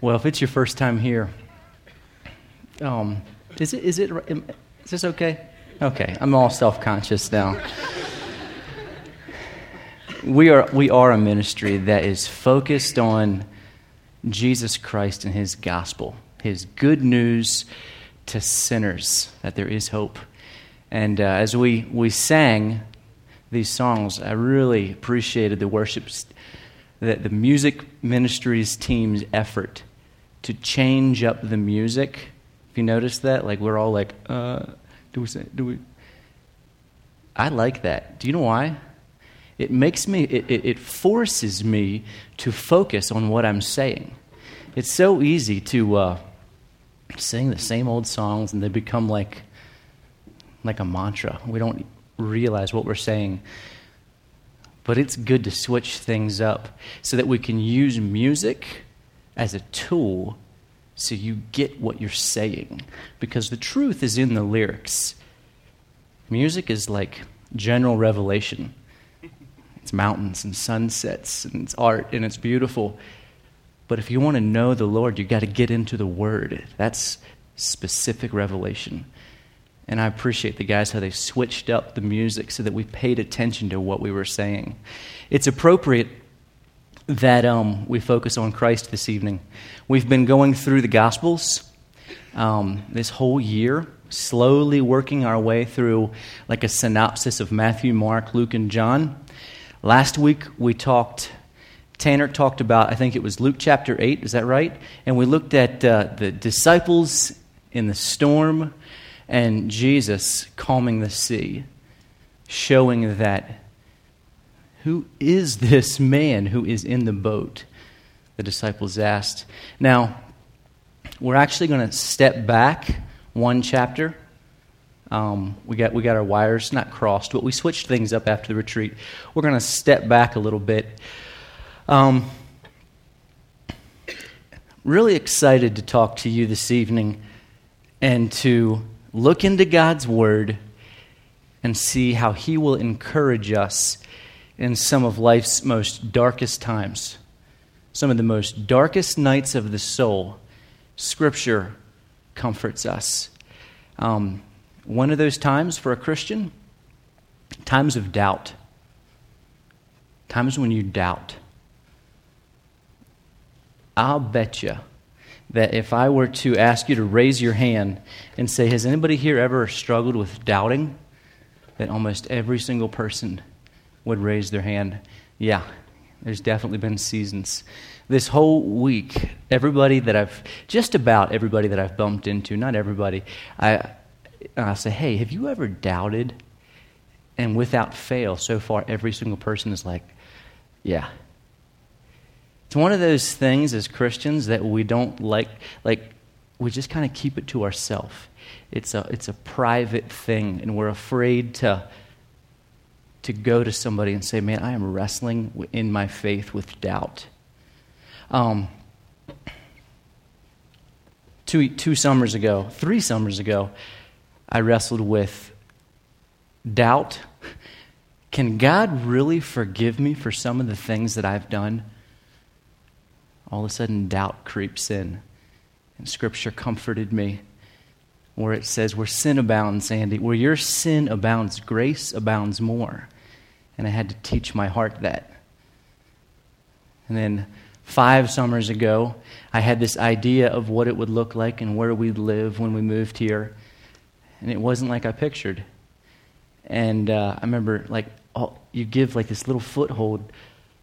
Well, if it's your first time here, um, is it is it is this okay? Okay, I'm all self-conscious now. we are we are a ministry that is focused on Jesus Christ and His gospel, His good news to sinners that there is hope. And uh, as we we sang these songs, I really appreciated the worship, the, the music ministries team's effort to change up the music. If you notice that, like we're all like, uh, do we say, do we? I like that. Do you know why? It makes me, it, it, it forces me to focus on what I'm saying. It's so easy to uh, sing the same old songs and they become like, like a mantra. We don't realize what we're saying. But it's good to switch things up so that we can use music as a tool so you get what you're saying. Because the truth is in the lyrics. Music is like general revelation. It's mountains and sunsets and it's art and it's beautiful. But if you want to know the Lord, you've got to get into the Word. That's specific revelation. And I appreciate the guys how they switched up the music so that we paid attention to what we were saying. It's appropriate that um, we focus on Christ this evening. We've been going through the Gospels um, this whole year, slowly working our way through like a synopsis of Matthew, Mark, Luke, and John. Last week we talked, Tanner talked about, I think it was Luke chapter 8, is that right? And we looked at uh, the disciples in the storm and Jesus calming the sea, showing that who is this man who is in the boat? The disciples asked. Now, we're actually going to step back one chapter. Um, we, got, we got our wires not crossed, but we switched things up after the retreat. We're going to step back a little bit. Um, really excited to talk to you this evening and to look into God's Word and see how He will encourage us in some of life's most darkest times, some of the most darkest nights of the soul, Scripture comforts us. Um, one of those times for a Christian, times of doubt, times when you doubt. I'll bet you that if I were to ask you to raise your hand and say, Has anybody here ever struggled with doubting? That almost every single person would raise their hand. Yeah, there's definitely been seasons. This whole week, everybody that I've, just about everybody that I've bumped into, not everybody, I, I say, hey, have you ever doubted? And without fail, so far, every single person is like, yeah. It's one of those things as Christians that we don't like, like, we just kind of keep it to ourselves. It's a, it's a private thing, and we're afraid to to go to somebody and say, Man, I am wrestling in my faith with doubt. Um, two, two summers ago, three summers ago, I wrestled with doubt. Can God really forgive me for some of the things that I've done? All of a sudden, doubt creeps in. And Scripture comforted me where it says, Where sin abounds, Andy, where your sin abounds, grace abounds more. And I had to teach my heart that. And then five summers ago, I had this idea of what it would look like and where we'd live when we moved here. And it wasn't like I pictured. And uh, I remember, like, oh, you give like this little foothold.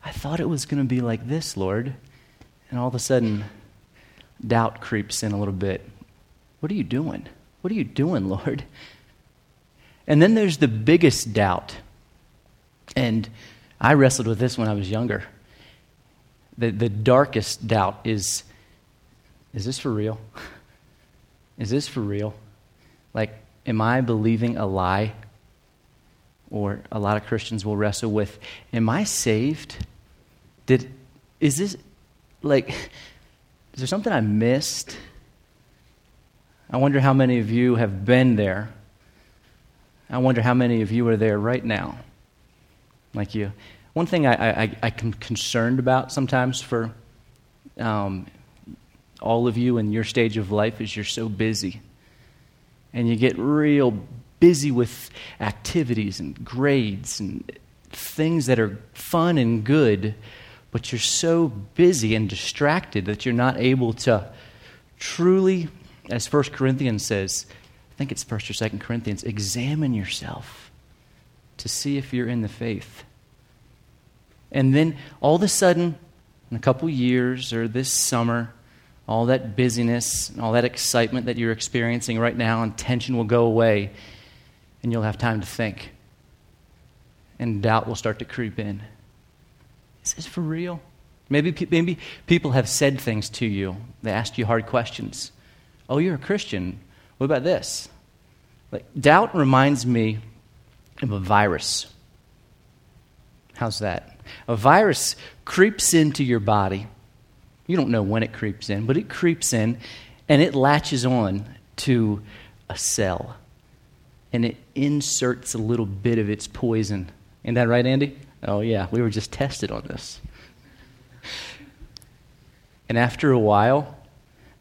I thought it was going to be like this, Lord. And all of a sudden, doubt creeps in a little bit. What are you doing? What are you doing, Lord? And then there's the biggest doubt and I wrestled with this when I was younger. The, the darkest doubt is is this for real? Is this for real? Like, am I believing a lie? Or a lot of Christians will wrestle with, am I saved? Did, is this, like, is there something I missed? I wonder how many of you have been there. I wonder how many of you are there right now like you. One thing I, I, I'm concerned about sometimes for um, all of you in your stage of life is you're so busy. And you get real busy with activities and grades and things that are fun and good, but you're so busy and distracted that you're not able to truly, as 1 Corinthians says, I think it's 1st or 2nd Corinthians, examine yourself to see if you're in the faith. And then all of a sudden, in a couple years or this summer, all that busyness and all that excitement that you're experiencing right now and tension will go away and you'll have time to think. And doubt will start to creep in. Is this for real? Maybe, maybe people have said things to you. They asked you hard questions. Oh, you're a Christian. What about this? Like, doubt reminds me of a virus. How's that? A virus creeps into your body. You don't know when it creeps in, but it creeps in and it latches on to a cell and it inserts a little bit of its poison. Isn't that right, Andy? Oh, yeah, we were just tested on this. And after a while,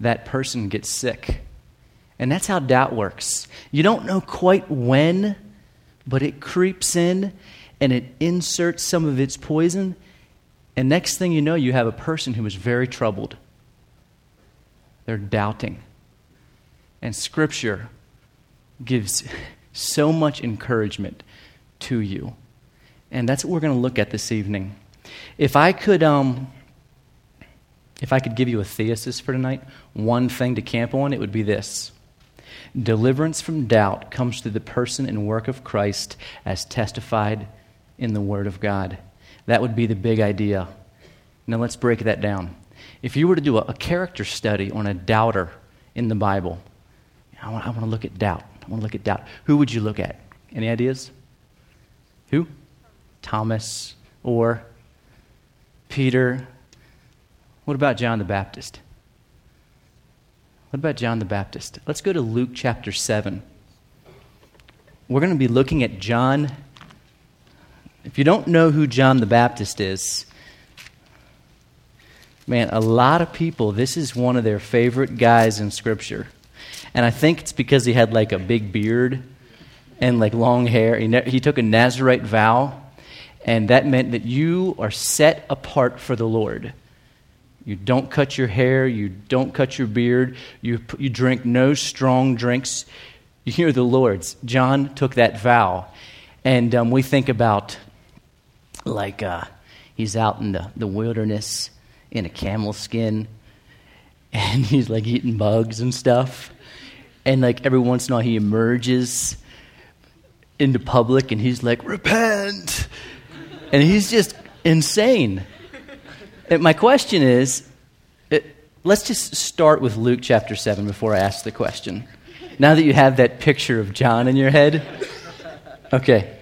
that person gets sick. And that's how doubt works. You don't know quite when, but it creeps in and it inserts some of its poison. And next thing you know, you have a person who is very troubled. They're doubting. And Scripture gives so much encouragement to you. And that's what we're going to look at this evening. If I could, um, if I could give you a thesis for tonight, one thing to camp on, it would be this Deliverance from doubt comes through the person and work of Christ as testified in the Word of God. That would be the big idea. Now let's break that down. If you were to do a, a character study on a doubter in the Bible, I want, I want to look at doubt. I want to look at doubt. Who would you look at? Any ideas? Who? Thomas or Peter? What about John the Baptist? What about John the Baptist? Let's go to Luke chapter 7. We're going to be looking at John. If you don't know who John the Baptist is, man, a lot of people, this is one of their favorite guys in Scripture. And I think it's because he had like a big beard and like long hair. He, ne- he took a Nazarite vow, and that meant that you are set apart for the Lord. You don't cut your hair. You don't cut your beard. You, you drink no strong drinks. You're the Lord's. John took that vow. And um, we think about like uh, he's out in the, the wilderness in a camel skin and he's like eating bugs and stuff. And like every once in a while he emerges into public and he's like, repent. And he's just insane. And my question is it, let's just start with Luke chapter 7 before I ask the question. Now that you have that picture of John in your head. Okay.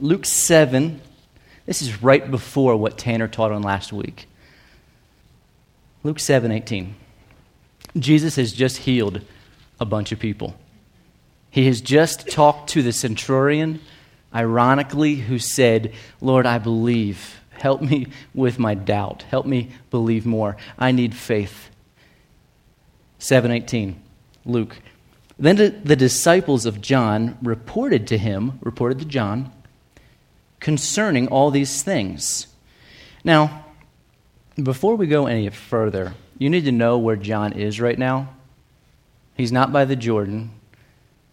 Luke 7, this is right before what Tanner taught on last week. Luke 7 18. Jesus has just healed a bunch of people. He has just talked to the centurion, ironically, who said, Lord, I believe Help me with my doubt. Help me believe more. I need faith. 718, Luke. Then the disciples of John reported to him, reported to John, concerning all these things. Now, before we go any further, you need to know where John is right now. He's not by the Jordan.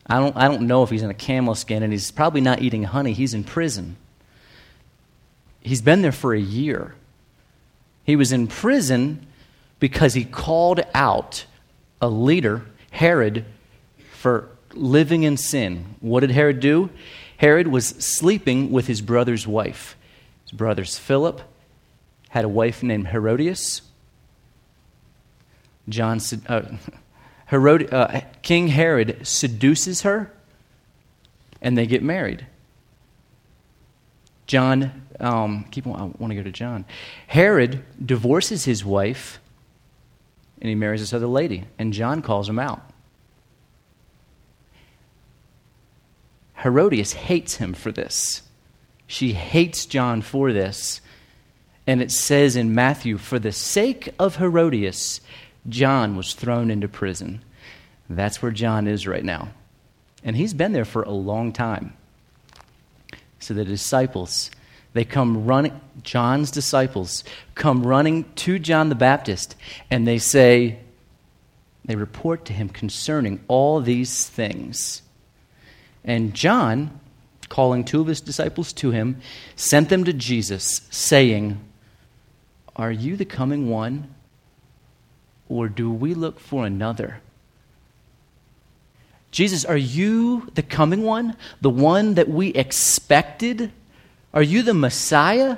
I don't, I don't know if he's in a camel skin, and he's probably not eating honey. He's in prison. He's been there for a year. He was in prison because he called out a leader, Herod, for living in sin. What did Herod do? Herod was sleeping with his brother's wife. His brothers Philip had a wife named Herodias. John, uh, Herod, uh, King Herod seduces her, and they get married. John um, keep on, I want to go to John. Herod divorces his wife and he marries this other lady, and John calls him out. Herodias hates him for this. She hates John for this. And it says in Matthew, for the sake of Herodias, John was thrown into prison. That's where John is right now. And he's been there for a long time. So the disciples, they come running, John's disciples come running to John the Baptist, and they say, they report to him concerning all these things. And John, calling two of his disciples to him, sent them to Jesus, saying, Are you the coming one, or do we look for another? Jesus, are you the coming one, the one that we expected? Are you the Messiah?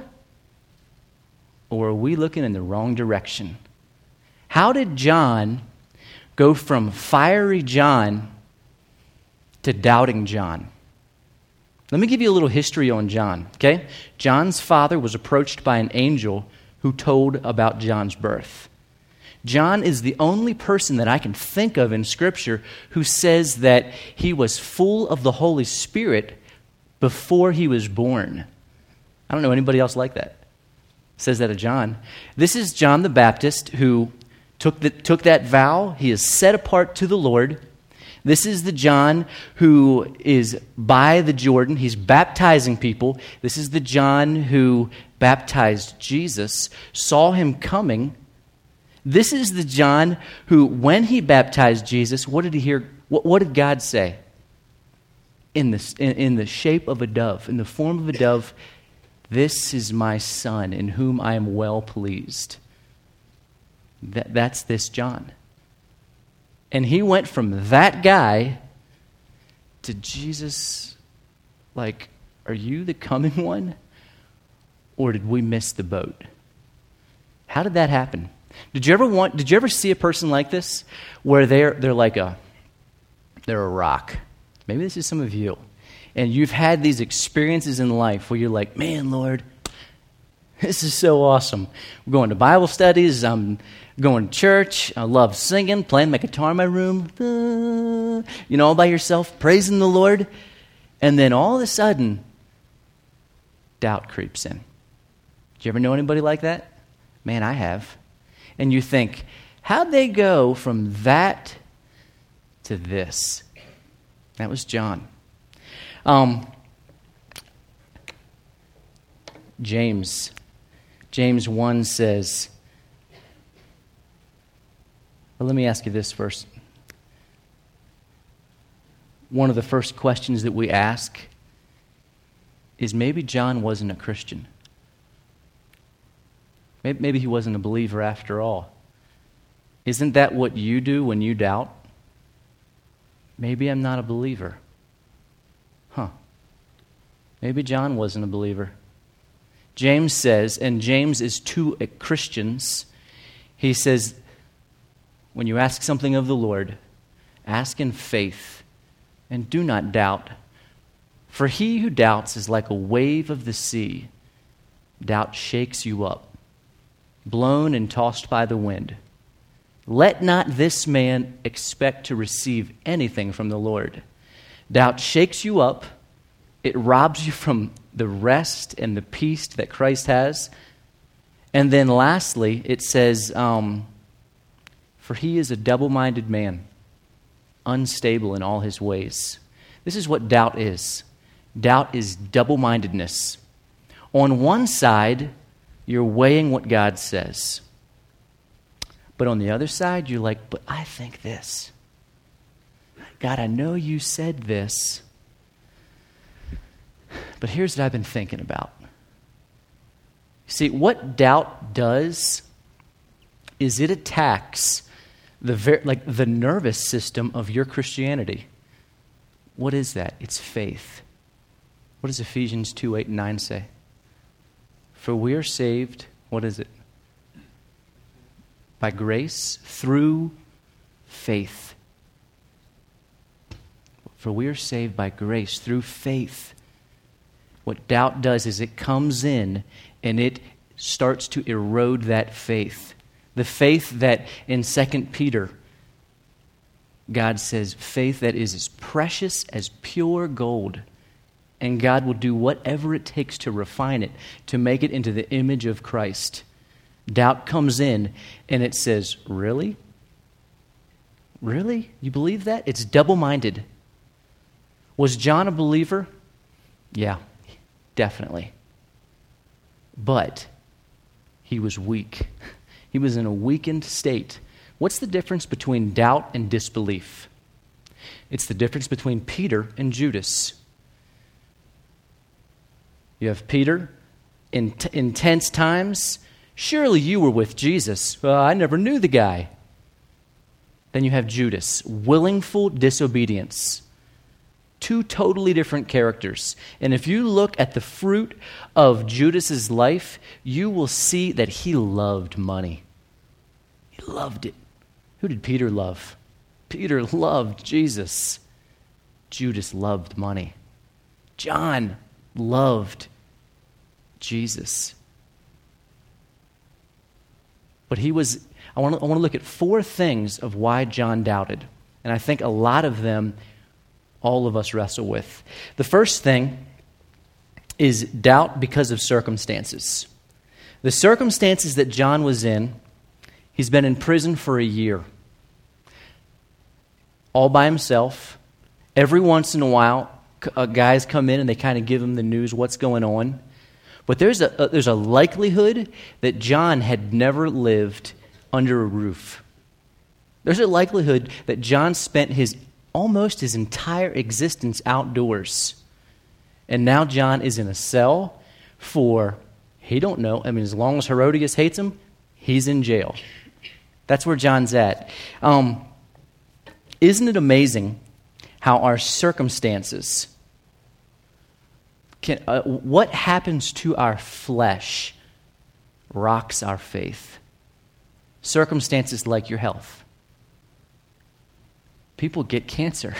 Or are we looking in the wrong direction? How did John go from fiery John to doubting John? Let me give you a little history on John, okay? John's father was approached by an angel who told about John's birth. John is the only person that I can think of in Scripture who says that he was full of the Holy Spirit before he was born. I don't know anybody else like that. Says that of John. This is John the Baptist who took, the, took that vow. He is set apart to the Lord. This is the John who is by the Jordan. He's baptizing people. This is the John who baptized Jesus, saw him coming this is the John who, when he baptized Jesus, what did he hear? What, what did God say? In the, in, in the shape of a dove, in the form of a dove, this is my son in whom I am well pleased. That, that's this John. And he went from that guy to Jesus, like, are you the coming one? Or did we miss the boat? How did that happen? Did you ever want did you ever see a person like this where they're they're like a they're a rock? Maybe this is some of you. And you've had these experiences in life where you're like, "Man, Lord, this is so awesome. We're going to Bible studies, I'm going to church, I love singing, playing my guitar in my room, uh, you know, all by yourself, praising the Lord." And then all of a sudden, doubt creeps in. Do you ever know anybody like that? Man, I have and you think, how'd they go from that to this? That was John. Um, James. James 1 says, well, let me ask you this first. One of the first questions that we ask is maybe John wasn't a Christian. Maybe he wasn't a believer after all. Isn't that what you do when you doubt? Maybe I'm not a believer. Huh. Maybe John wasn't a believer. James says, and James is to uh, Christians, he says, when you ask something of the Lord, ask in faith and do not doubt. For he who doubts is like a wave of the sea. Doubt shakes you up blown and tossed by the wind. Let not this man expect to receive anything from the Lord. Doubt shakes you up, it robs you from the rest and the peace that Christ has. And then lastly, it says, um, For he is a double minded man, unstable in all his ways. This is what doubt is doubt is double mindedness. On one side, you're weighing what God says. But on the other side, you're like, but I think this. God, I know you said this, but here's what I've been thinking about. See, what doubt does is it attacks the ver- like the nervous system of your Christianity. What is that? It's faith. What does Ephesians 2 8 and 9 say? For we are saved, what is it? By grace through faith. For we are saved by grace through faith. What doubt does is it comes in and it starts to erode that faith. The faith that in 2 Peter, God says, faith that is as precious as pure gold and God will do whatever it takes to refine it, to make it into the image of Christ. Doubt comes in, and it says, Really? Really? You believe that? It's double minded. Was John a believer? Yeah, definitely. But he was weak. He was in a weakened state. What's the difference between doubt and disbelief? It's the difference between Peter and Judas. You have Peter in t- intense times. Surely you were with Jesus. Well, I never knew the guy. Then you have Judas, willingful disobedience. Two totally different characters. And if you look at the fruit of Judas's life, you will see that he loved money. He loved it. Who did Peter love? Peter loved Jesus. Judas loved money. John loved Jesus. But he was, I want, to, I want to look at four things of why John doubted. And I think a lot of them all of us wrestle with. The first thing is doubt because of circumstances. The circumstances that John was in, he's been in prison for a year, all by himself. Every once in a while, uh, guys come in and they kind of give him the news, what's going on. But there's a, a, there's a likelihood that John had never lived under a roof. There's a likelihood that John spent his almost his entire existence outdoors. And now John is in a cell for he don't know. I mean, as long as Herodias hates him, he's in jail. That's where John's at. Um, isn't it amazing how our circumstances can, uh, what happens to our flesh rocks our faith. Circumstances like your health. People get cancer.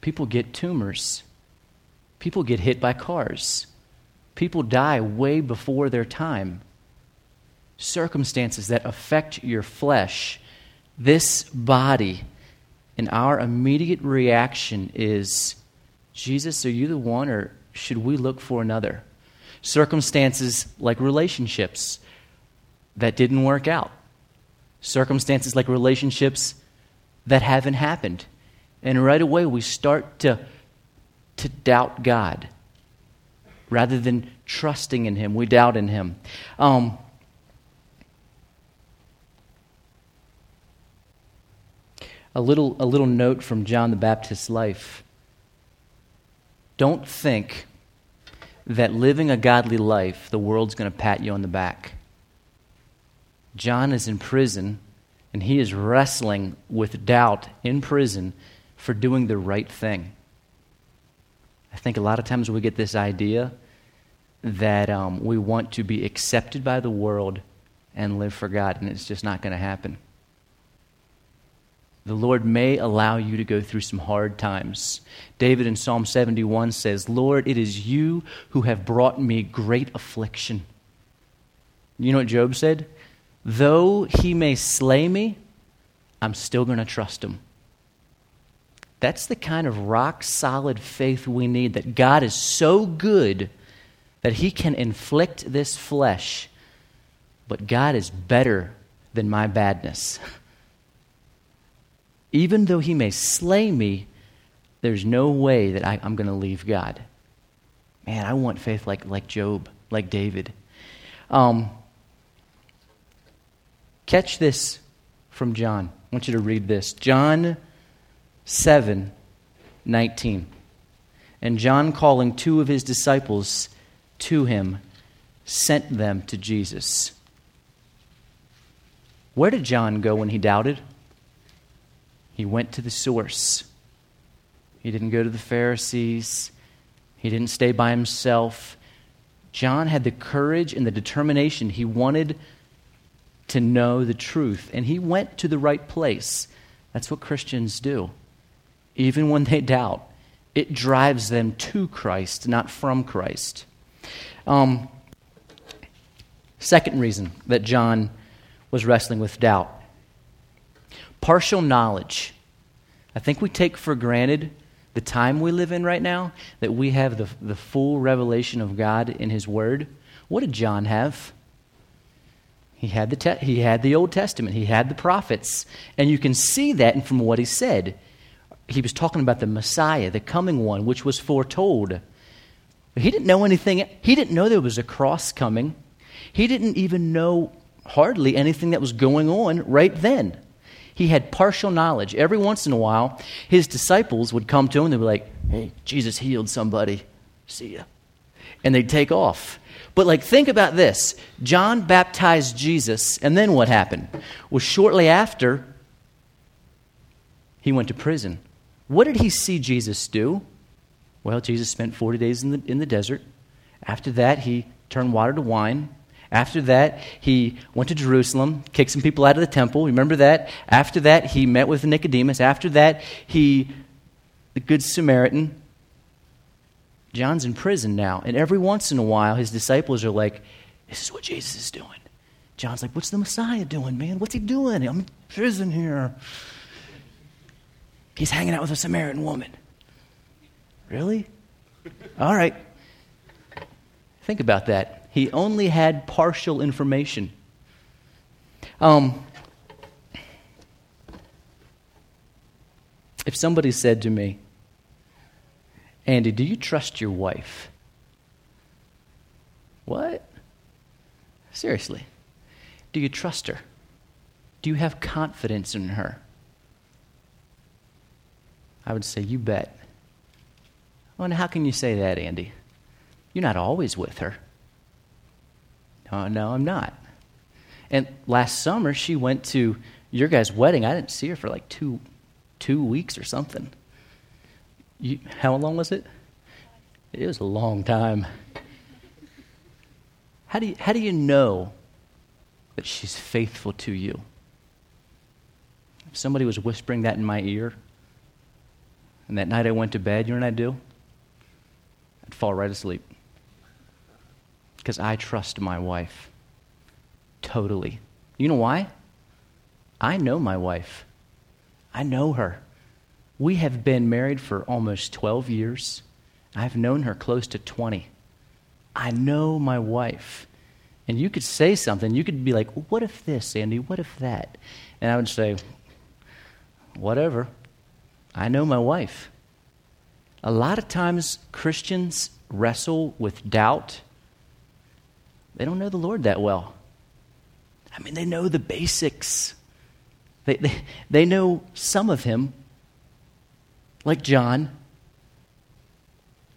People get tumors. People get hit by cars. People die way before their time. Circumstances that affect your flesh. This body, and our immediate reaction is Jesus, are you the one, or should we look for another? Circumstances like relationships that didn't work out, circumstances like relationships that haven't happened. And right away we start to, to doubt God. Rather than trusting in Him, we doubt in Him. Um, a, little, a little note from John the Baptist's life. Don't think that living a godly life, the world's going to pat you on the back. John is in prison, and he is wrestling with doubt in prison for doing the right thing. I think a lot of times we get this idea that um, we want to be accepted by the world and live for God, and it's just not going to happen. The Lord may allow you to go through some hard times. David in Psalm 71 says, Lord, it is you who have brought me great affliction. You know what Job said? Though he may slay me, I'm still going to trust him. That's the kind of rock solid faith we need that God is so good that he can inflict this flesh, but God is better than my badness. Even though he may slay me, there's no way that I, am going to leave God. Man, I want faith like, like Job, like David. Um, catch this from John. I want you to read this. John 7 19. And John, calling two of his disciples to him, sent them to Jesus. Where did John go when he doubted? He went to the source. He didn't go to the Pharisees. He didn't stay by himself. John had the courage and the determination. He wanted to know the truth, and he went to the right place. That's what Christians do. Even when they doubt, it drives them to Christ, not from Christ. Um, second reason that John was wrestling with doubt partial knowledge. I think we take for granted the time we live in right now that we have the, the full revelation of God in His Word. What did John have? He had, the te- he had the Old Testament, he had the prophets. And you can see that from what he said. He was talking about the Messiah, the coming one, which was foretold. He didn't know anything. He didn't know there was a cross coming. He didn't even know hardly anything that was going on right then. He had partial knowledge. Every once in a while, his disciples would come to him and they'd be like, Hey, Jesus healed somebody. See ya. And they'd take off. But, like, think about this John baptized Jesus, and then what happened? Well, shortly after, he went to prison. What did he see Jesus do? Well, Jesus spent 40 days in the, in the desert. After that, he turned water to wine. After that, he went to Jerusalem, kicked some people out of the temple. Remember that? After that, he met with Nicodemus. After that, he, the Good Samaritan, John's in prison now. And every once in a while, his disciples are like, This is what Jesus is doing. John's like, What's the Messiah doing, man? What's he doing? I'm in prison here. He's hanging out with a Samaritan woman. Really? All right. Think about that he only had partial information. Um, if somebody said to me, Andy, do you trust your wife? What? Seriously. Do you trust her? Do you have confidence in her? I would say, You bet. Well, how can you say that, Andy? You're not always with her. Uh, no, I'm not. And last summer, she went to your guys' wedding. I didn't see her for like two, two weeks or something. You, how long was it? It was a long time. How do you, how do you know that she's faithful to you? If somebody was whispering that in my ear, and that night I went to bed, you know what I'd do? I'd fall right asleep because I trust my wife totally. You know why? I know my wife. I know her. We have been married for almost 12 years. I've known her close to 20. I know my wife. And you could say something. You could be like, What if this, Andy? What if that? And I would say, Whatever. I know my wife. A lot of times, Christians wrestle with doubt they don't know the Lord that well. I mean, they know the basics. They, they, they know some of Him, like John,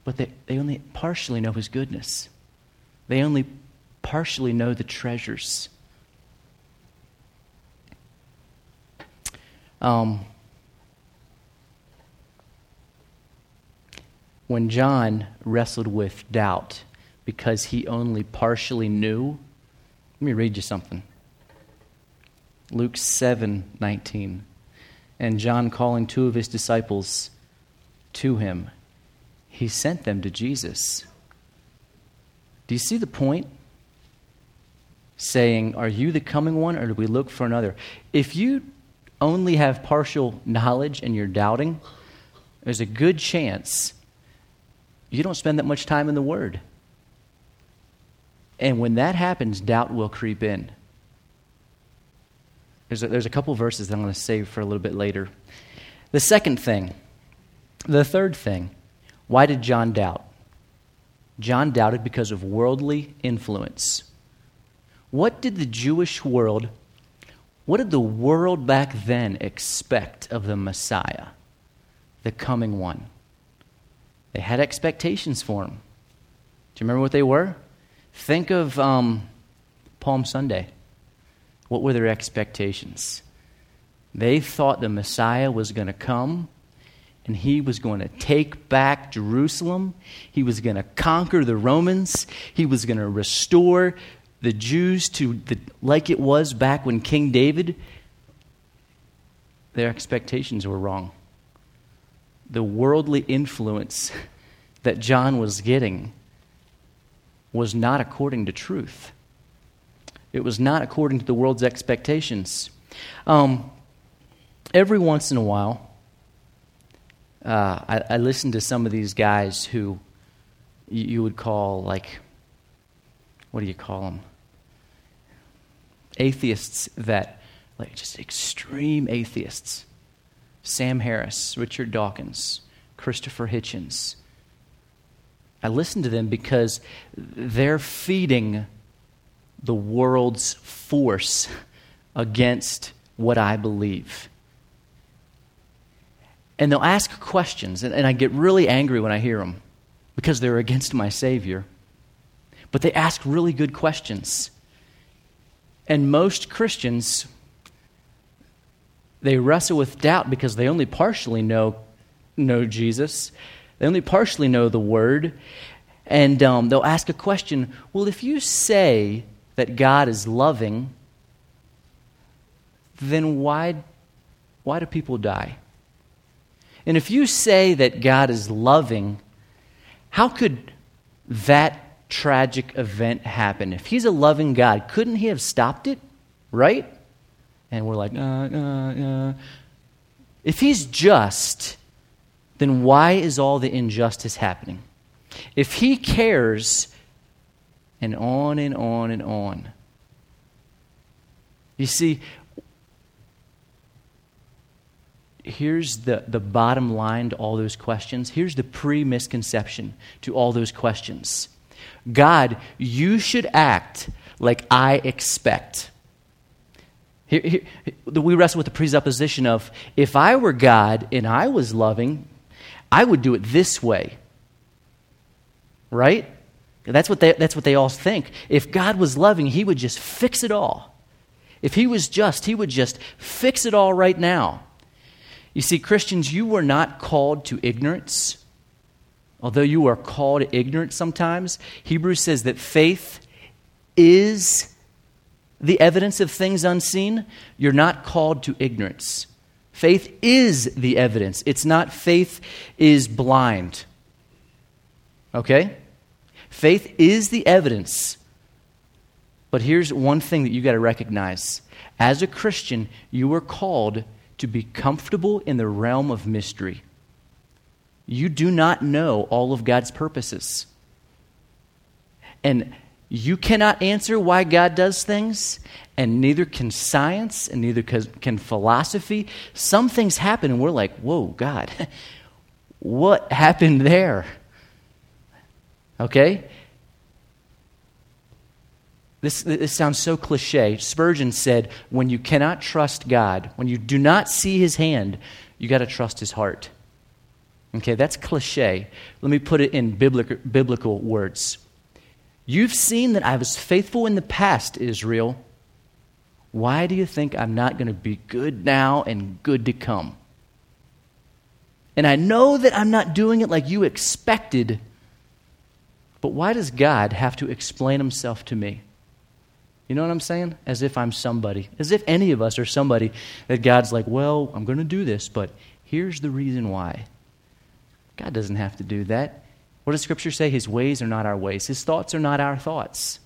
but they, they only partially know His goodness. They only partially know the treasures. Um, when John wrestled with doubt, because he only partially knew? Let me read you something. Luke 7 19. And John, calling two of his disciples to him, he sent them to Jesus. Do you see the point? Saying, Are you the coming one, or do we look for another? If you only have partial knowledge and you're doubting, there's a good chance you don't spend that much time in the Word. And when that happens, doubt will creep in. There's a, there's a couple verses that I'm going to save for a little bit later. The second thing, the third thing, why did John doubt? John doubted because of worldly influence. What did the Jewish world, what did the world back then expect of the Messiah, the coming one? They had expectations for him. Do you remember what they were? Think of um, Palm Sunday. What were their expectations? They thought the Messiah was going to come and he was going to take back Jerusalem. He was going to conquer the Romans. He was going to restore the Jews to the, like it was back when King David. Their expectations were wrong. The worldly influence that John was getting was not according to truth. It was not according to the world's expectations. Um, every once in a while, uh, I, I, listen to some of these guys who you, you would call, like, what do you call them? atheists that, like just extreme atheists, Sam Harris, Richard Dawkins, Christopher Hitchens. I listen to them because they're feeding the world's force against what I believe. And they'll ask questions, and, and I get really angry when I hear them because they're against my Savior. But they ask really good questions. And most Christians, they wrestle with doubt because they only partially know, know Jesus. They only partially know the Word. And um, they'll ask a question Well, if you say that God is loving, then why, why do people die? And if you say that God is loving, how could that tragic event happen? If He's a loving God, couldn't He have stopped it? Right? And we're like, uh, uh, uh. If He's just, then why is all the injustice happening? If He cares, and on and on and on. You see, here's the, the bottom line to all those questions. Here's the pre misconception to all those questions God, you should act like I expect. Here, here, we wrestle with the presupposition of if I were God and I was loving, I would do it this way. Right? That's what, they, that's what they all think. If God was loving, He would just fix it all. If He was just, He would just fix it all right now. You see, Christians, you were not called to ignorance. Although you are called to ignorance sometimes, Hebrews says that faith is the evidence of things unseen. You're not called to ignorance. Faith is the evidence. It's not faith is blind. Okay? Faith is the evidence. But here's one thing that you got to recognize. As a Christian, you are called to be comfortable in the realm of mystery. You do not know all of God's purposes. And you cannot answer why God does things, and neither can science, and neither can philosophy. Some things happen, and we're like, whoa, God, what happened there? Okay? This, this sounds so cliche. Spurgeon said, when you cannot trust God, when you do not see his hand, you got to trust his heart. Okay, that's cliche. Let me put it in biblical, biblical words. You've seen that I was faithful in the past, Israel. Why do you think I'm not going to be good now and good to come? And I know that I'm not doing it like you expected, but why does God have to explain himself to me? You know what I'm saying? As if I'm somebody. As if any of us are somebody that God's like, well, I'm going to do this, but here's the reason why. God doesn't have to do that. What does Scripture say? His ways are not our ways, His thoughts are not our thoughts.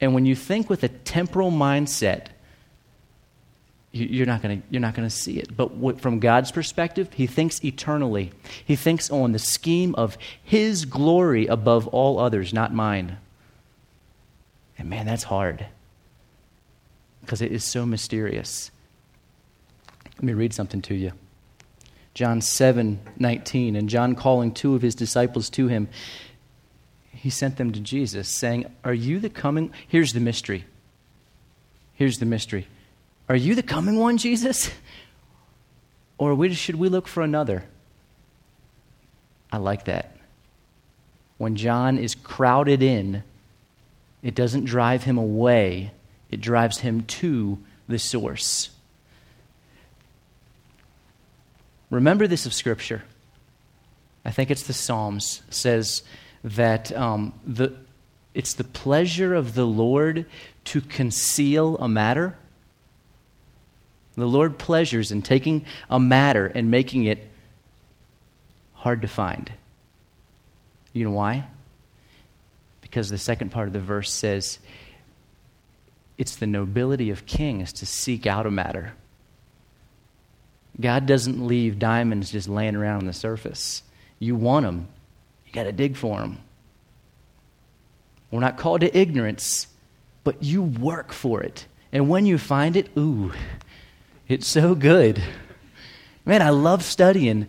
And when you think with a temporal mindset, you're not going you're not going to see it. But from God's perspective, He thinks eternally. He thinks on the scheme of His glory above all others, not mine. And man, that's hard because it is so mysterious. Let me read something to you. John 7 19. And John calling two of his disciples to him, he sent them to Jesus, saying, Are you the coming? Here's the mystery. Here's the mystery. Are you the coming one, Jesus? Or should we look for another? I like that. When John is crowded in it doesn't drive him away, it drives him to the source. Remember this of Scripture. I think it's the Psalms says that um, the, it's the pleasure of the Lord to conceal a matter. The Lord pleasures in taking a matter and making it hard to find. You know why? because the second part of the verse says it's the nobility of kings to seek out a matter. God doesn't leave diamonds just laying around on the surface. You want them, you got to dig for them. We're not called to ignorance, but you work for it. And when you find it, ooh, it's so good. Man, I love studying.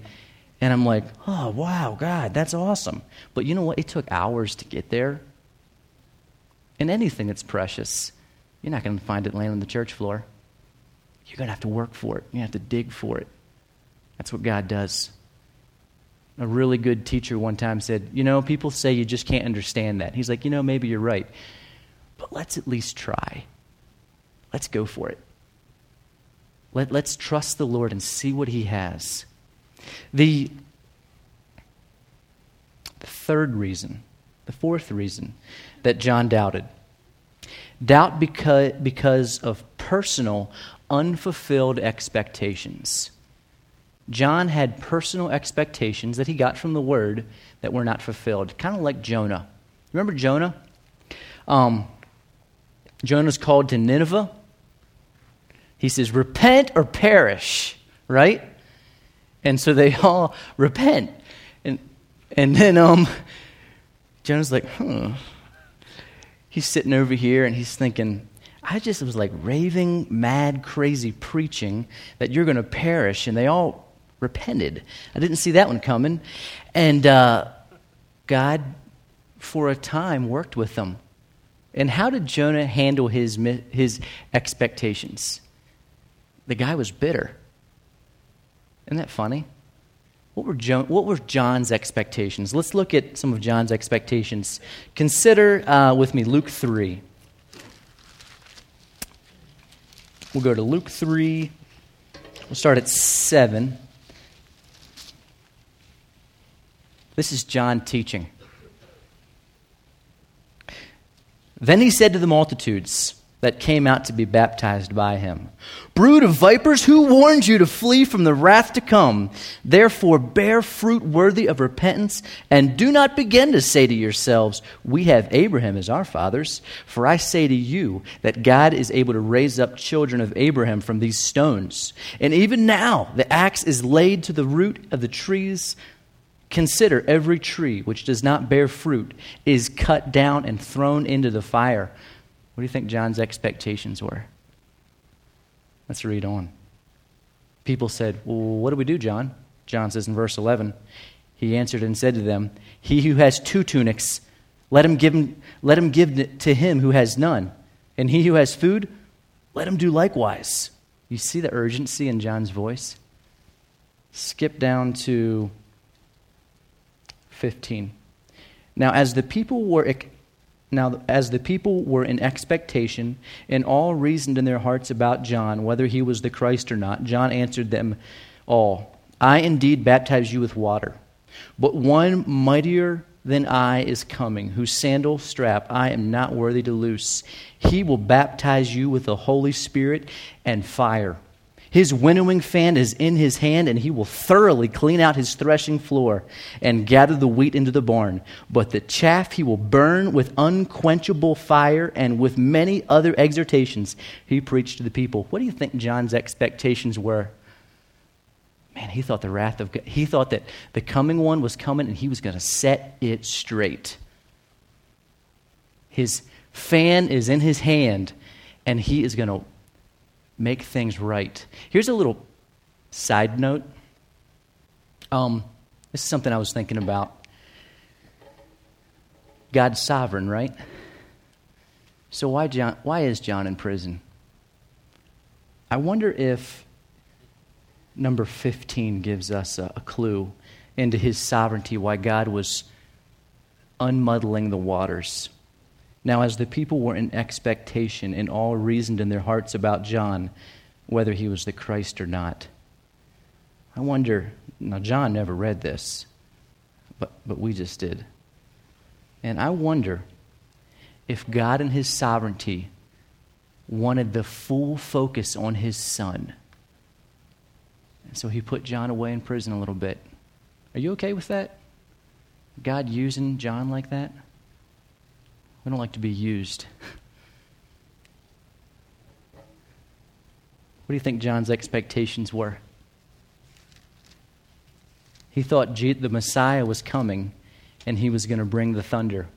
And I'm like, oh, wow, God, that's awesome. But you know what? It took hours to get there. And anything that's precious, you're not going to find it laying on the church floor. You're going to have to work for it. You have to dig for it. That's what God does. A really good teacher one time said, You know, people say you just can't understand that. He's like, You know, maybe you're right. But let's at least try. Let's go for it. Let, let's trust the Lord and see what He has. The, the third reason, the fourth reason that John doubted doubt because, because of personal, unfulfilled expectations. John had personal expectations that he got from the word that were not fulfilled, kind of like Jonah. Remember Jonah? Um, Jonah's called to Nineveh. He says, Repent or perish, right? And so they all repent. And, and then um, Jonah's like, huh. He's sitting over here and he's thinking, I just was like raving, mad, crazy preaching that you're going to perish. And they all repented. I didn't see that one coming. And uh, God, for a time, worked with them. And how did Jonah handle his, his expectations? The guy was bitter. Isn't that funny? What were, what were John's expectations? Let's look at some of John's expectations. Consider uh, with me Luke 3. We'll go to Luke 3. We'll start at 7. This is John teaching. Then he said to the multitudes that came out to be baptized by him Brood of vipers, who warned you to flee from the wrath to come? Therefore, bear fruit worthy of repentance, and do not begin to say to yourselves, We have Abraham as our fathers. For I say to you that God is able to raise up children of Abraham from these stones. And even now, the axe is laid to the root of the trees Consider every tree which does not bear fruit is cut down and thrown into the fire. What do you think John's expectations were? Let's read on. People said, Well, what do we do, John? John says in verse 11, He answered and said to them, He who has two tunics, let him give, him, let him give to him who has none. And he who has food, let him do likewise. You see the urgency in John's voice? Skip down to 15. Now, as the people were now, as the people were in expectation and all reasoned in their hearts about John, whether he was the Christ or not, John answered them all I indeed baptize you with water, but one mightier than I is coming, whose sandal strap I am not worthy to loose. He will baptize you with the Holy Spirit and fire. His winnowing fan is in his hand, and he will thoroughly clean out his threshing floor and gather the wheat into the barn. But the chaff he will burn with unquenchable fire, and with many other exhortations he preached to the people. What do you think John's expectations were? Man, he thought the wrath of God, he thought that the coming one was coming and he was going to set it straight. His fan is in his hand, and he is going to make things right. Here's a little side note. Um, this is something I was thinking about. God's sovereign, right? So why John? Why is John in prison? I wonder if number 15 gives us a, a clue into his sovereignty, why God was unmuddling the waters. Now, as the people were in expectation and all reasoned in their hearts about John, whether he was the Christ or not, I wonder, now, John never read this, but, but we just did. And I wonder if God in his sovereignty wanted the full focus on his son. And so he put John away in prison a little bit. Are you okay with that? God using John like that? We don't like to be used. What do you think John's expectations were? He thought the Messiah was coming and he was going to bring the thunder.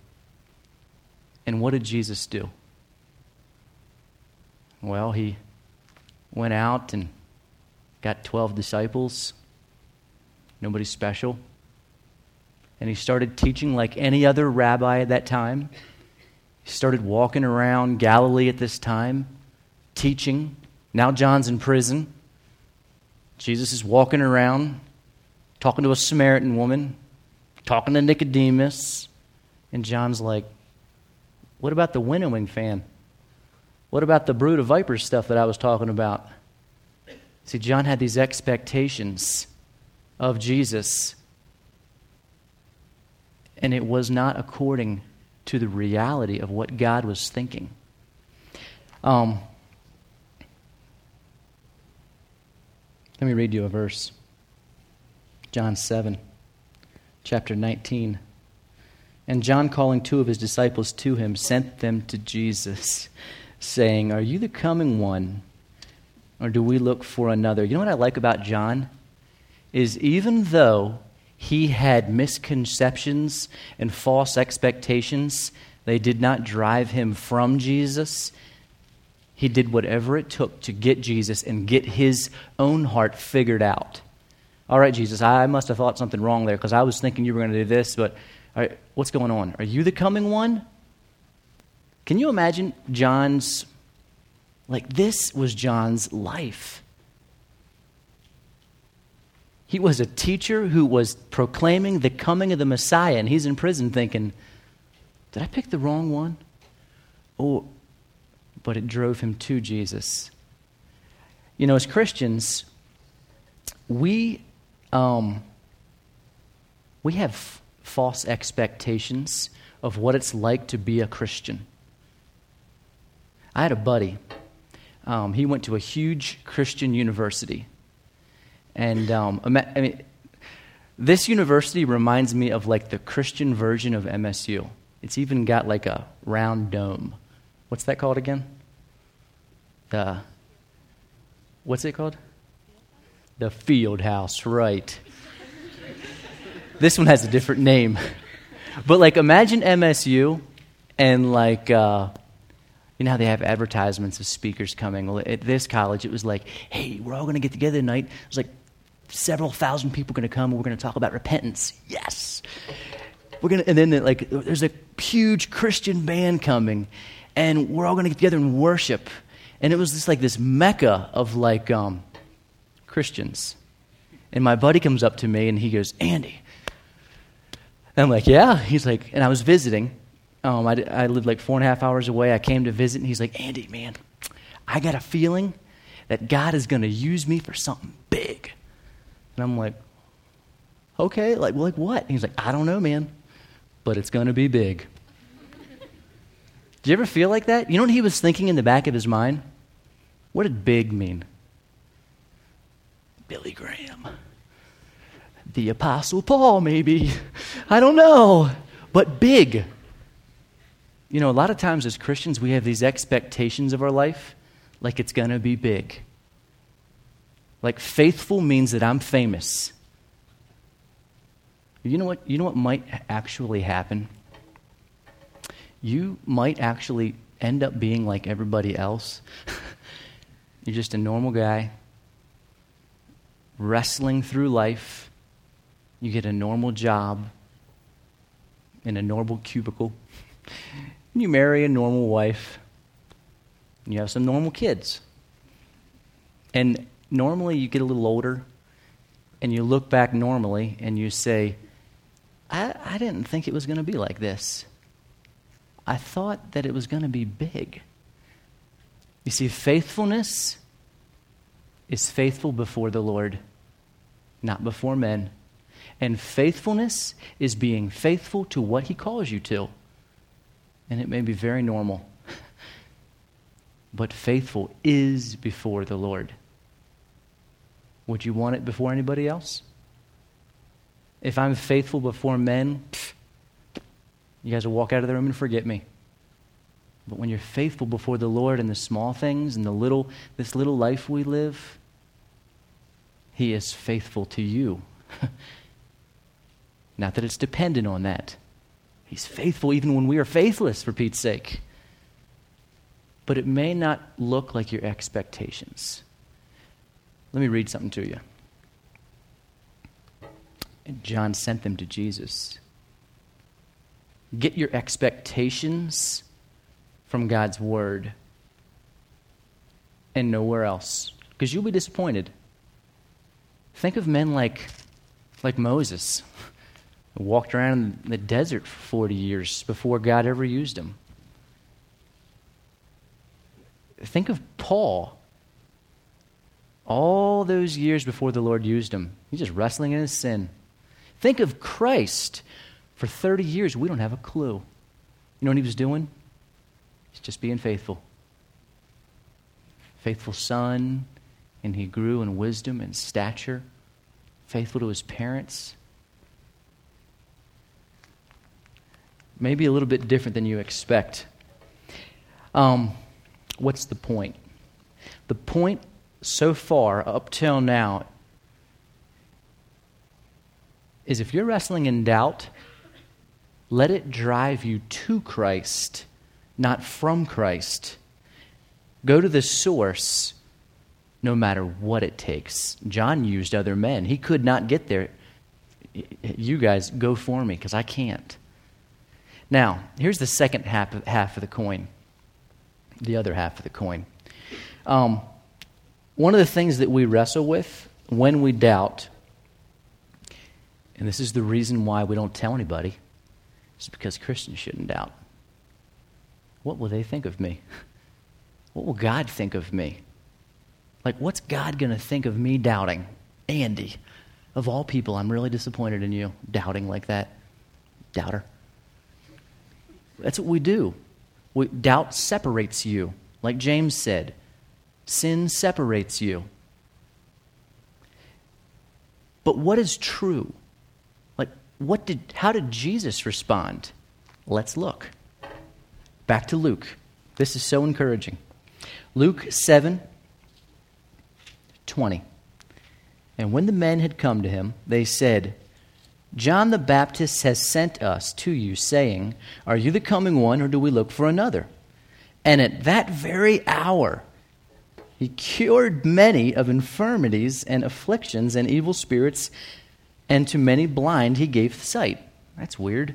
And what did Jesus do? Well, he went out and got 12 disciples, nobody special. And he started teaching like any other rabbi at that time. He started walking around Galilee at this time, teaching. Now John's in prison. Jesus is walking around, talking to a Samaritan woman, talking to Nicodemus. And John's like, What about the winnowing fan? What about the brood of vipers stuff that I was talking about? See, John had these expectations of Jesus, and it was not according to the reality of what God was thinking. Um, let me read you a verse John 7, chapter 19. And John, calling two of his disciples to him, sent them to Jesus saying, Are you the coming one? Or do we look for another? You know what I like about John? Is even though he had misconceptions and false expectations, they did not drive him from Jesus. He did whatever it took to get Jesus and get his own heart figured out. All right, Jesus, I must have thought something wrong there because I was thinking you were going to do this, but right, what's going on? Are you the coming one? Can you imagine John's, like, this was John's life? He was a teacher who was proclaiming the coming of the Messiah, and he's in prison thinking, Did I pick the wrong one? Oh, but it drove him to Jesus. You know, as Christians, we, um, we have f- false expectations of what it's like to be a Christian. I had a buddy. Um, he went to a huge Christian university. And um, I mean, this university reminds me of like the Christian version of MSU. It's even got like a round dome. What's that called again? The what's it called? The field house, right. this one has a different name. But like imagine MSU and like uh, you know how they have advertisements of speakers coming? Well, at this college, it was like, hey, we're all going to get together tonight. It was like several thousand people going to come, and we're going to talk about repentance. Yes. We're gonna, and then like there's a huge Christian band coming, and we're all going to get together and worship. And it was just like this mecca of like um, Christians. And my buddy comes up to me and he goes, Andy. And I'm like, yeah. He's like, and I was visiting, um, I, I lived like four and a half hours away. I came to visit, and he's like, Andy, man, I got a feeling that God is going to use me for something big. And I'm like, okay, like, like what? And he's like, I don't know, man, but it's going to be big. Do you ever feel like that? You know what he was thinking in the back of his mind? What did big mean? Billy Graham. The Apostle Paul, maybe. I don't know. But big. You know, a lot of times as Christians, we have these expectations of our life like it's going to be big. Like faithful means that I'm famous. You know what? You know what might actually happen? You might actually end up being like everybody else. You're just a normal guy wrestling through life. You get a normal job in a normal cubicle. you marry a normal wife, you have some normal kids. And normally you get a little older, and you look back normally and you say, I, I didn't think it was going to be like this. I thought that it was going to be big. You see, faithfulness is faithful before the Lord, not before men. And faithfulness is being faithful to what He calls you to and it may be very normal. but faithful is before the Lord. Would you want it before anybody else? If I'm faithful before men, you guys will walk out of the room and forget me. But when you're faithful before the Lord in the small things and the little this little life we live, he is faithful to you. Not that it's dependent on that. He's faithful even when we are faithless, for Pete's sake. but it may not look like your expectations. Let me read something to you. And John sent them to Jesus. Get your expectations from God's word and nowhere else because you'll be disappointed. Think of men like, like Moses, who walked around in the desert for 40 years before God ever used him. Think of Paul. All those years before the Lord used him, he's just wrestling in his sin. Think of Christ. For 30 years, we don't have a clue. You know what he was doing? He's just being faithful. Faithful son, and he grew in wisdom and stature, faithful to his parents. Maybe a little bit different than you expect. Um, what's the point? The point so far, up till now, is if you're wrestling in doubt, let it drive you to Christ, not from Christ. Go to the source no matter what it takes. John used other men. He could not get there. You guys, go for me because I can't. Now, here's the second half of, half of the coin, the other half of the coin. Um, one of the things that we wrestle with when we doubt and this is the reason why we don't tell anybody, is because Christians shouldn't doubt. What will they think of me? What will God think of me? Like, what's God going to think of me doubting? Andy, of all people, I'm really disappointed in you, doubting like that. Doubter. That's what we do. We, doubt separates you. Like James said, sin separates you. But what is true? Like what did, how did Jesus respond? Let's look. Back to Luke. This is so encouraging. Luke 7 20. And when the men had come to him, they said, John the Baptist has sent us to you, saying, Are you the coming one, or do we look for another? And at that very hour, he cured many of infirmities and afflictions and evil spirits and to many blind he gave sight. That's weird.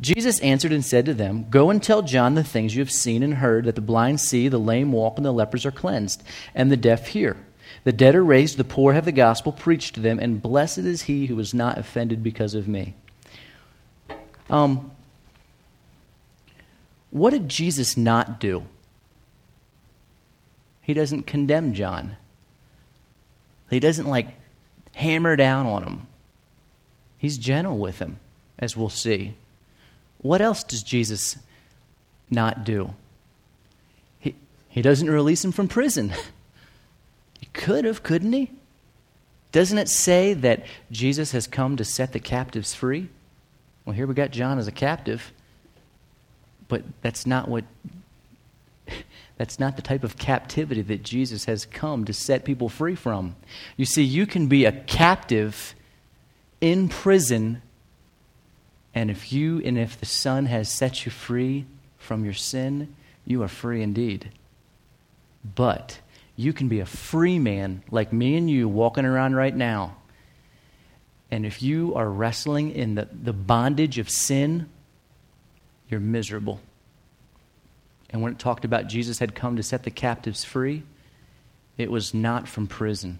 Jesus answered and said to them, Go and tell John the things you have seen and heard that the blind see, the lame walk, and the lepers are cleansed, and the deaf hear. The dead are raised, the poor have the gospel preached to them, and blessed is he who is not offended because of me. Um, what did Jesus not do? He doesn't condemn John. He doesn't like hammer down on him. He's gentle with him, as we'll see. What else does Jesus not do? He, he doesn't release him from prison. He could have, couldn't he? Doesn't it say that Jesus has come to set the captives free? Well, here we got John as a captive, but that's not what that's not the type of captivity that Jesus has come to set people free from. You see, you can be a captive in prison, and if you and if the Son has set you free from your sin, you are free indeed. But you can be a free man like me and you walking around right now. And if you are wrestling in the, the bondage of sin, you're miserable. And when it talked about Jesus had come to set the captives free, it was not from prison,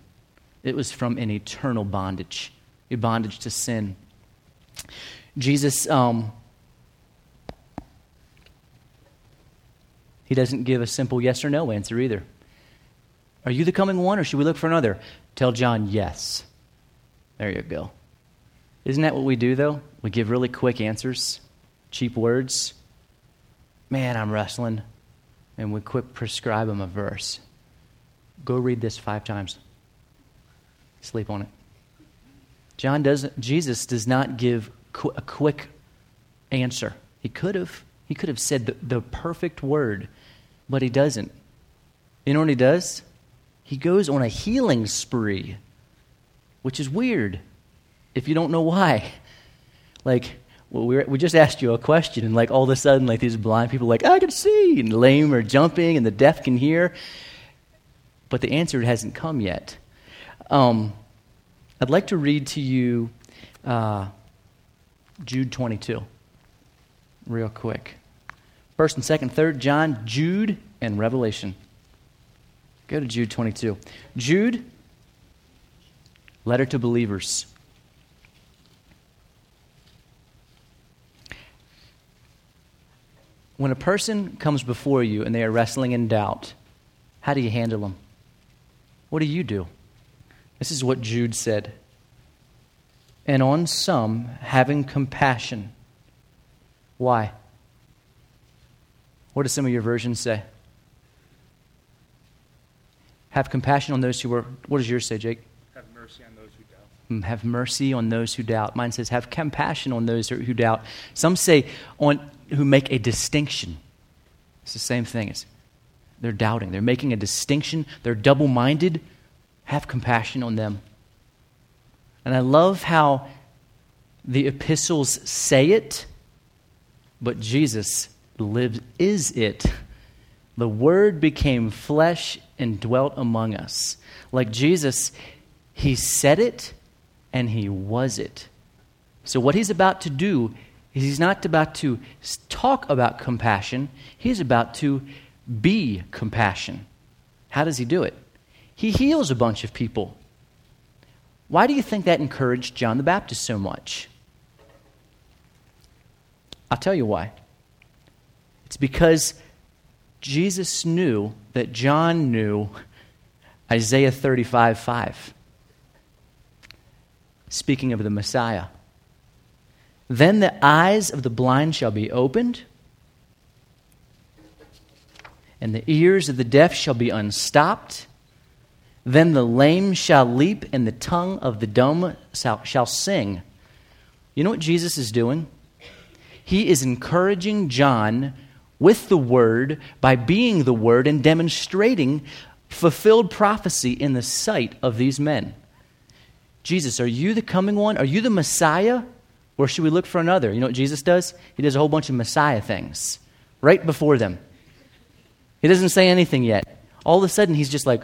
it was from an eternal bondage, a bondage to sin. Jesus, um, he doesn't give a simple yes or no answer either. Are you the coming one, or should we look for another? Tell John yes. There you go. Isn't that what we do, though? We give really quick answers, cheap words. Man, I'm wrestling. And we quick prescribe him a verse. Go read this five times. Sleep on it. John doesn't, Jesus does not give qu- a quick answer. He could have. He could have said the, the perfect word, but he doesn't. You know what he does? He goes on a healing spree, which is weird if you don't know why. Like, well, we, we just asked you a question, and like all of a sudden, like these blind people, like I can see, and lame are jumping, and the deaf can hear, but the answer hasn't come yet. Um, I'd like to read to you uh, Jude 22, real quick. First and second, third, John, Jude, and Revelation. Go to Jude 22. Jude, letter to believers. When a person comes before you and they are wrestling in doubt, how do you handle them? What do you do? This is what Jude said. And on some, having compassion. Why? What do some of your versions say? Have compassion on those who are. What does yours say, Jake? Have mercy on those who doubt. Hmm, have mercy on those who doubt. Mine says, have compassion on those who doubt. Some say, on who make a distinction. It's the same thing. It's, they're doubting. They're making a distinction. They're double minded. Have compassion on them. And I love how the epistles say it, but Jesus lives, is it. The Word became flesh and dwelt among us. Like Jesus, He said it and He was it. So, what He's about to do He's not about to talk about compassion, He's about to be compassion. How does He do it? He heals a bunch of people. Why do you think that encouraged John the Baptist so much? I'll tell you why. It's because Jesus knew that John knew Isaiah 35 5. Speaking of the Messiah. Then the eyes of the blind shall be opened, and the ears of the deaf shall be unstopped. Then the lame shall leap, and the tongue of the dumb shall sing. You know what Jesus is doing? He is encouraging John with the Word by being the Word and demonstrating fulfilled prophecy in the sight of these men. Jesus, are you the coming one? Are you the Messiah? Or should we look for another? You know what Jesus does? He does a whole bunch of Messiah things right before them. He doesn't say anything yet. All of a sudden, he's just like,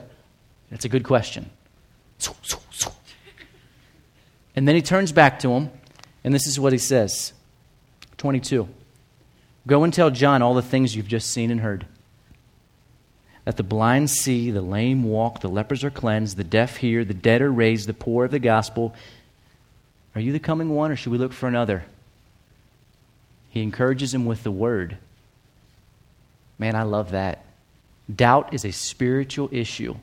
that's a good question. And then he turns back to him, and this is what he says 22. Go and tell John all the things you've just seen and heard. That the blind see, the lame walk, the lepers are cleansed, the deaf hear, the dead are raised, the poor of the gospel. Are you the coming one, or should we look for another? He encourages him with the word. Man, I love that. Doubt is a spiritual issue.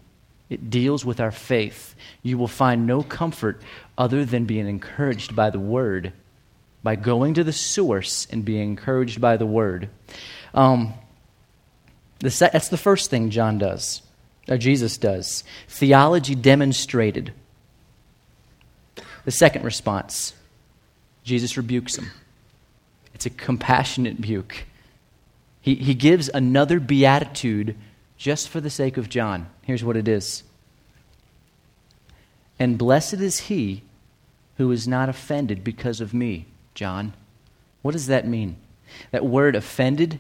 It deals with our faith. You will find no comfort other than being encouraged by the word by going to the source and being encouraged by the word. Um, the, that's the first thing John does, or Jesus does. Theology demonstrated. The second response Jesus rebukes him. It's a compassionate rebuke. He, he gives another beatitude just for the sake of John. Here's what it is And blessed is he who is not offended because of me. John. What does that mean? That word offended,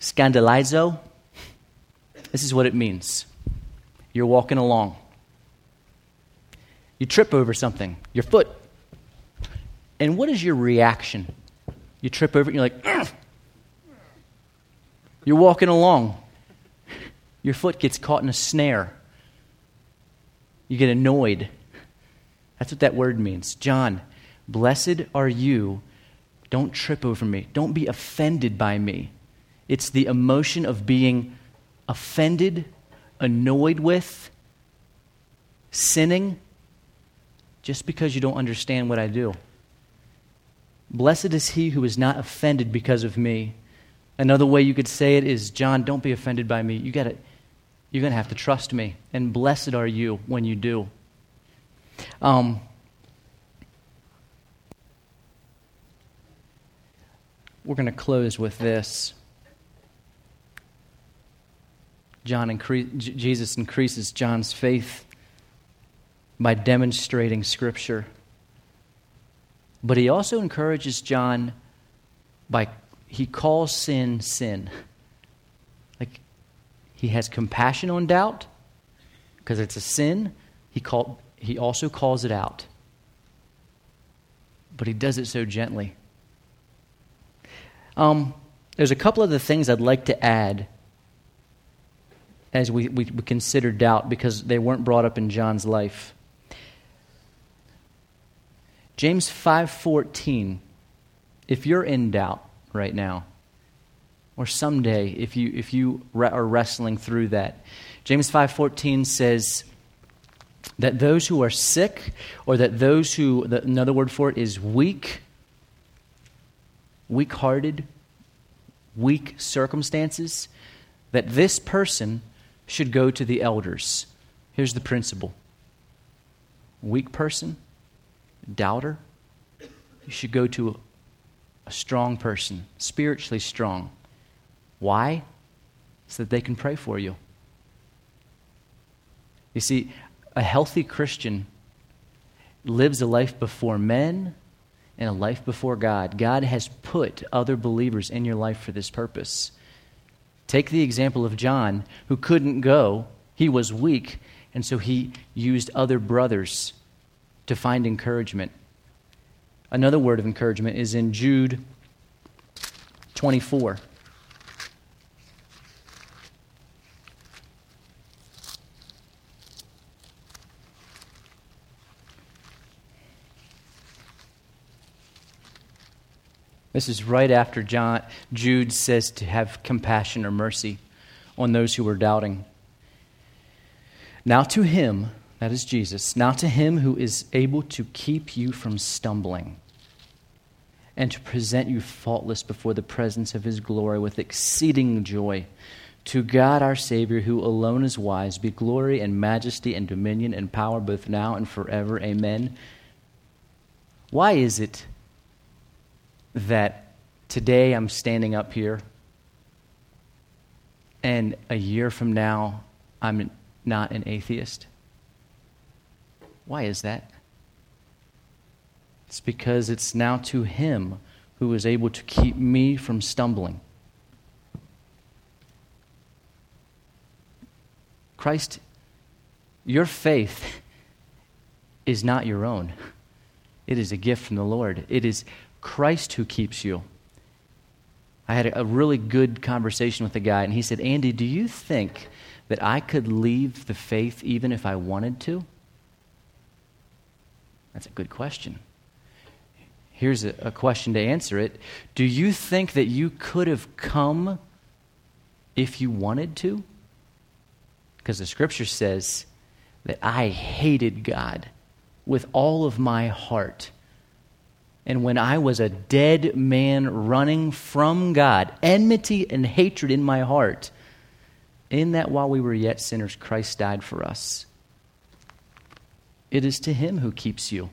scandalizo, this is what it means. You're walking along. You trip over something, your foot. And what is your reaction? You trip over it and you're like, Ugh! you're walking along. Your foot gets caught in a snare. You get annoyed. That's what that word means. John, Blessed are you. Don't trip over me. Don't be offended by me. It's the emotion of being offended, annoyed with, sinning, just because you don't understand what I do. Blessed is he who is not offended because of me. Another way you could say it is, John, don't be offended by me. You got to, you're going to have to trust me. And blessed are you when you do. Um, We're going to close with this. John incre- Jesus increases John's faith by demonstrating Scripture. But he also encourages John by, he calls sin sin. Like, he has compassion on doubt because it's a sin. He, call, he also calls it out. But he does it so gently. Um, there's a couple of the things I'd like to add as we, we, we consider doubt because they weren't brought up in John's life. James 5:14 if you're in doubt right now or someday if you if you re- are wrestling through that James 5:14 says that those who are sick or that those who the, another word for it is weak weak-hearted weak circumstances that this person should go to the elders. Here's the principle weak person, doubter, you should go to a strong person, spiritually strong. Why? So that they can pray for you. You see, a healthy Christian lives a life before men and a life before God. God has put other believers in your life for this purpose. Take the example of John, who couldn't go. He was weak, and so he used other brothers to find encouragement. Another word of encouragement is in Jude 24. This is right after John, Jude says to have compassion or mercy on those who are doubting. Now to him, that is Jesus, now to him who is able to keep you from stumbling and to present you faultless before the presence of his glory with exceeding joy. To God our Savior, who alone is wise, be glory and majesty and dominion and power both now and forever. Amen. Why is it that today I'm standing up here and a year from now I'm not an atheist? Why is that? It's because it's now to Him who is able to keep me from stumbling. Christ, your faith is not your own. It is a gift from the Lord. It is Christ who keeps you. I had a really good conversation with a guy, and he said, Andy, do you think that I could leave the faith even if I wanted to? That's a good question. Here's a, a question to answer it Do you think that you could have come if you wanted to? Because the scripture says that I hated God with all of my heart and when I was a dead man running from God, enmity and hatred in my heart, in that while we were yet sinners, Christ died for us. It is to him who keeps you,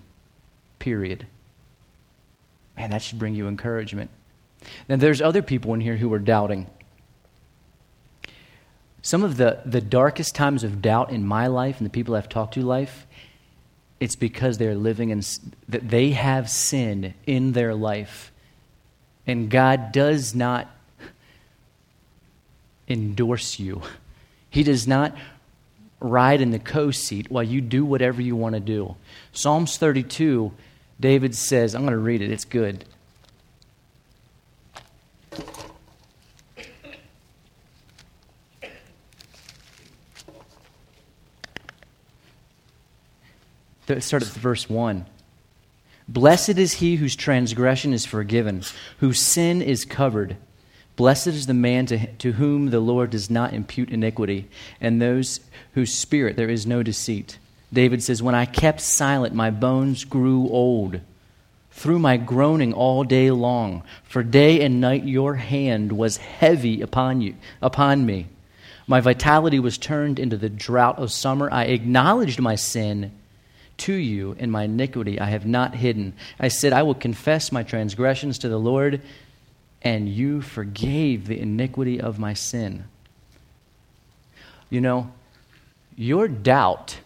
period. Man, that should bring you encouragement. Now, there's other people in here who are doubting. Some of the, the darkest times of doubt in my life and the people I've talked to life it's because they're living in, that they have sin in their life. And God does not endorse you. He does not ride in the co seat while you do whatever you want to do. Psalms 32, David says, I'm going to read it, it's good. start at verse 1. Blessed is he whose transgression is forgiven, whose sin is covered. Blessed is the man to, to whom the Lord does not impute iniquity, and those whose spirit there is no deceit. David says, When I kept silent, my bones grew old through my groaning all day long. For day and night your hand was heavy upon you, upon me. My vitality was turned into the drought of summer. I acknowledged my sin to you, and my iniquity I have not hidden. I said, I will confess my transgressions to the Lord, and you forgave the iniquity of my sin. You know, your doubt,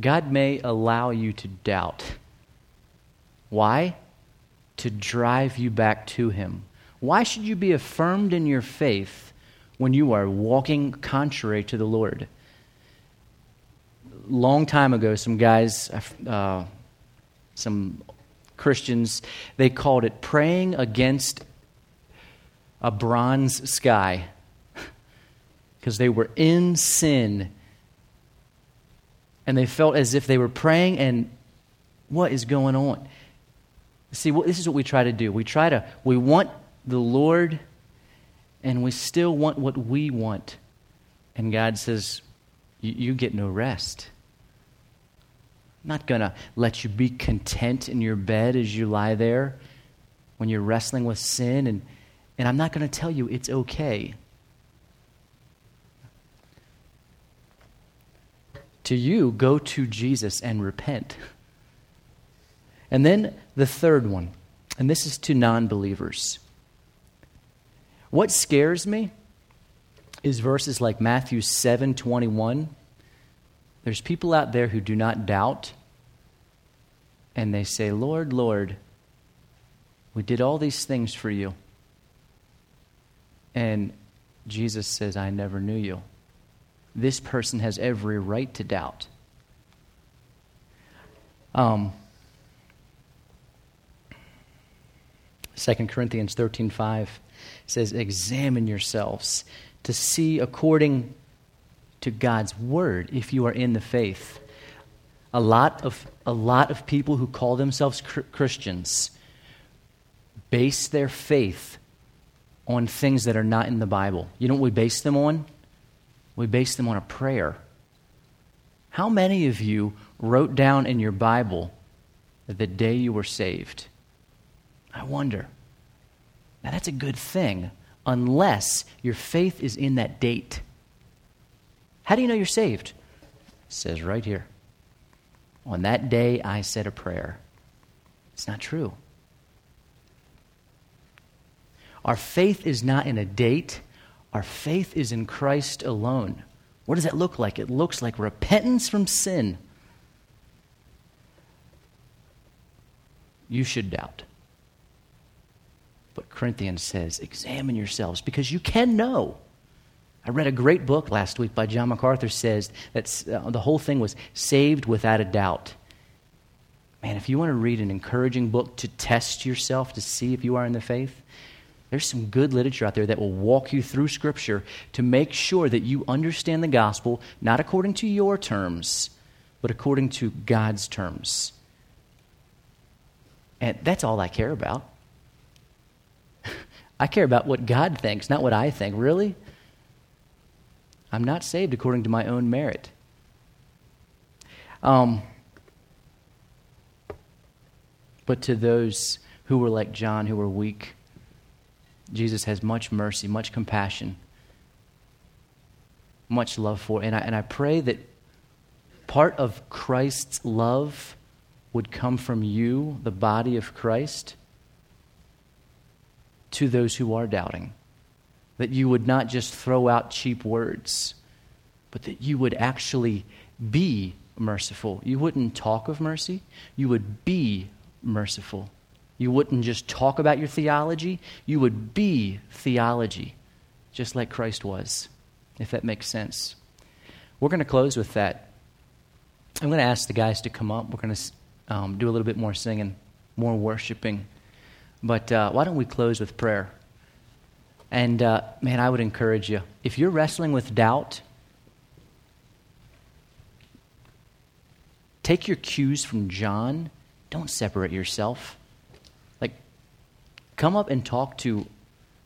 God may allow you to doubt. Why? To drive you back to Him. Why should you be affirmed in your faith when you are walking contrary to the Lord? Long time ago, some guys, uh, some Christians, they called it praying against a bronze sky. Because they were in sin. And they felt as if they were praying and what is going on? See this is what we try to do. We try to we want the lord and we still want what we want. And god says you get no rest I'm not going to let you be content in your bed as you lie there when you're wrestling with sin and and I'm not going to tell you it's okay. To you, go to Jesus and repent. And then the third one, and this is to non believers. What scares me is verses like Matthew 7 21. There's people out there who do not doubt, and they say, Lord, Lord, we did all these things for you. And Jesus says, I never knew you. This person has every right to doubt. Um, 2 Corinthians 13:5 says examine yourselves to see according to God's word if you are in the faith. A lot of a lot of people who call themselves Christians base their faith on things that are not in the Bible. You know what we base them on? We base them on a prayer. How many of you wrote down in your Bible the day you were saved? I wonder. Now, that's a good thing, unless your faith is in that date. How do you know you're saved? It says right here. On that day, I said a prayer. It's not true. Our faith is not in a date, our faith is in Christ alone. What does that look like? It looks like repentance from sin. You should doubt. But Corinthians says, examine yourselves because you can know. I read a great book last week by John MacArthur says that uh, the whole thing was saved without a doubt. Man, if you want to read an encouraging book to test yourself to see if you are in the faith, there's some good literature out there that will walk you through Scripture to make sure that you understand the gospel not according to your terms, but according to God's terms. And that's all I care about. I care about what God thinks, not what I think. Really? I'm not saved according to my own merit. Um, but to those who were like John, who were weak, Jesus has much mercy, much compassion, much love for. And I, and I pray that part of Christ's love would come from you, the body of Christ, to those who are doubting. That you would not just throw out cheap words, but that you would actually be merciful. You wouldn't talk of mercy, you would be merciful. You wouldn't just talk about your theology, you would be theology, just like Christ was, if that makes sense. We're going to close with that. I'm going to ask the guys to come up. We're going to um, do a little bit more singing, more worshiping. But uh, why don't we close with prayer? And uh, man, I would encourage you if you're wrestling with doubt, take your cues from John. Don't separate yourself. Like, come up and talk to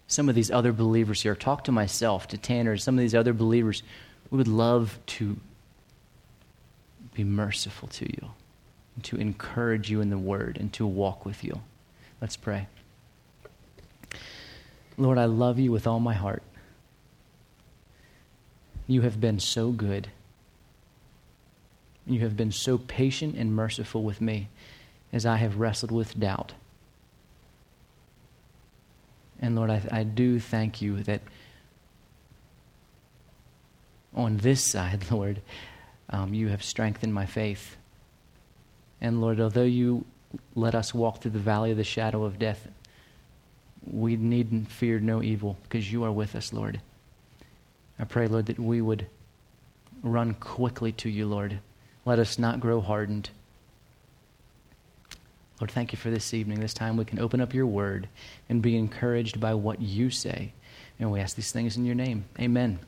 some of these other believers here. Talk to myself, to Tanner, some of these other believers. We would love to be merciful to you, and to encourage you in the word, and to walk with you. Let's pray. Lord, I love you with all my heart. You have been so good. You have been so patient and merciful with me as I have wrestled with doubt. And Lord, I, I do thank you that on this side, Lord, um, you have strengthened my faith. And Lord, although you let us walk through the valley of the shadow of death, we need fear no evil because you are with us, Lord. I pray, Lord, that we would run quickly to you, Lord. Let us not grow hardened. Lord, thank you for this evening, this time we can open up your word and be encouraged by what you say. And we ask these things in your name. Amen.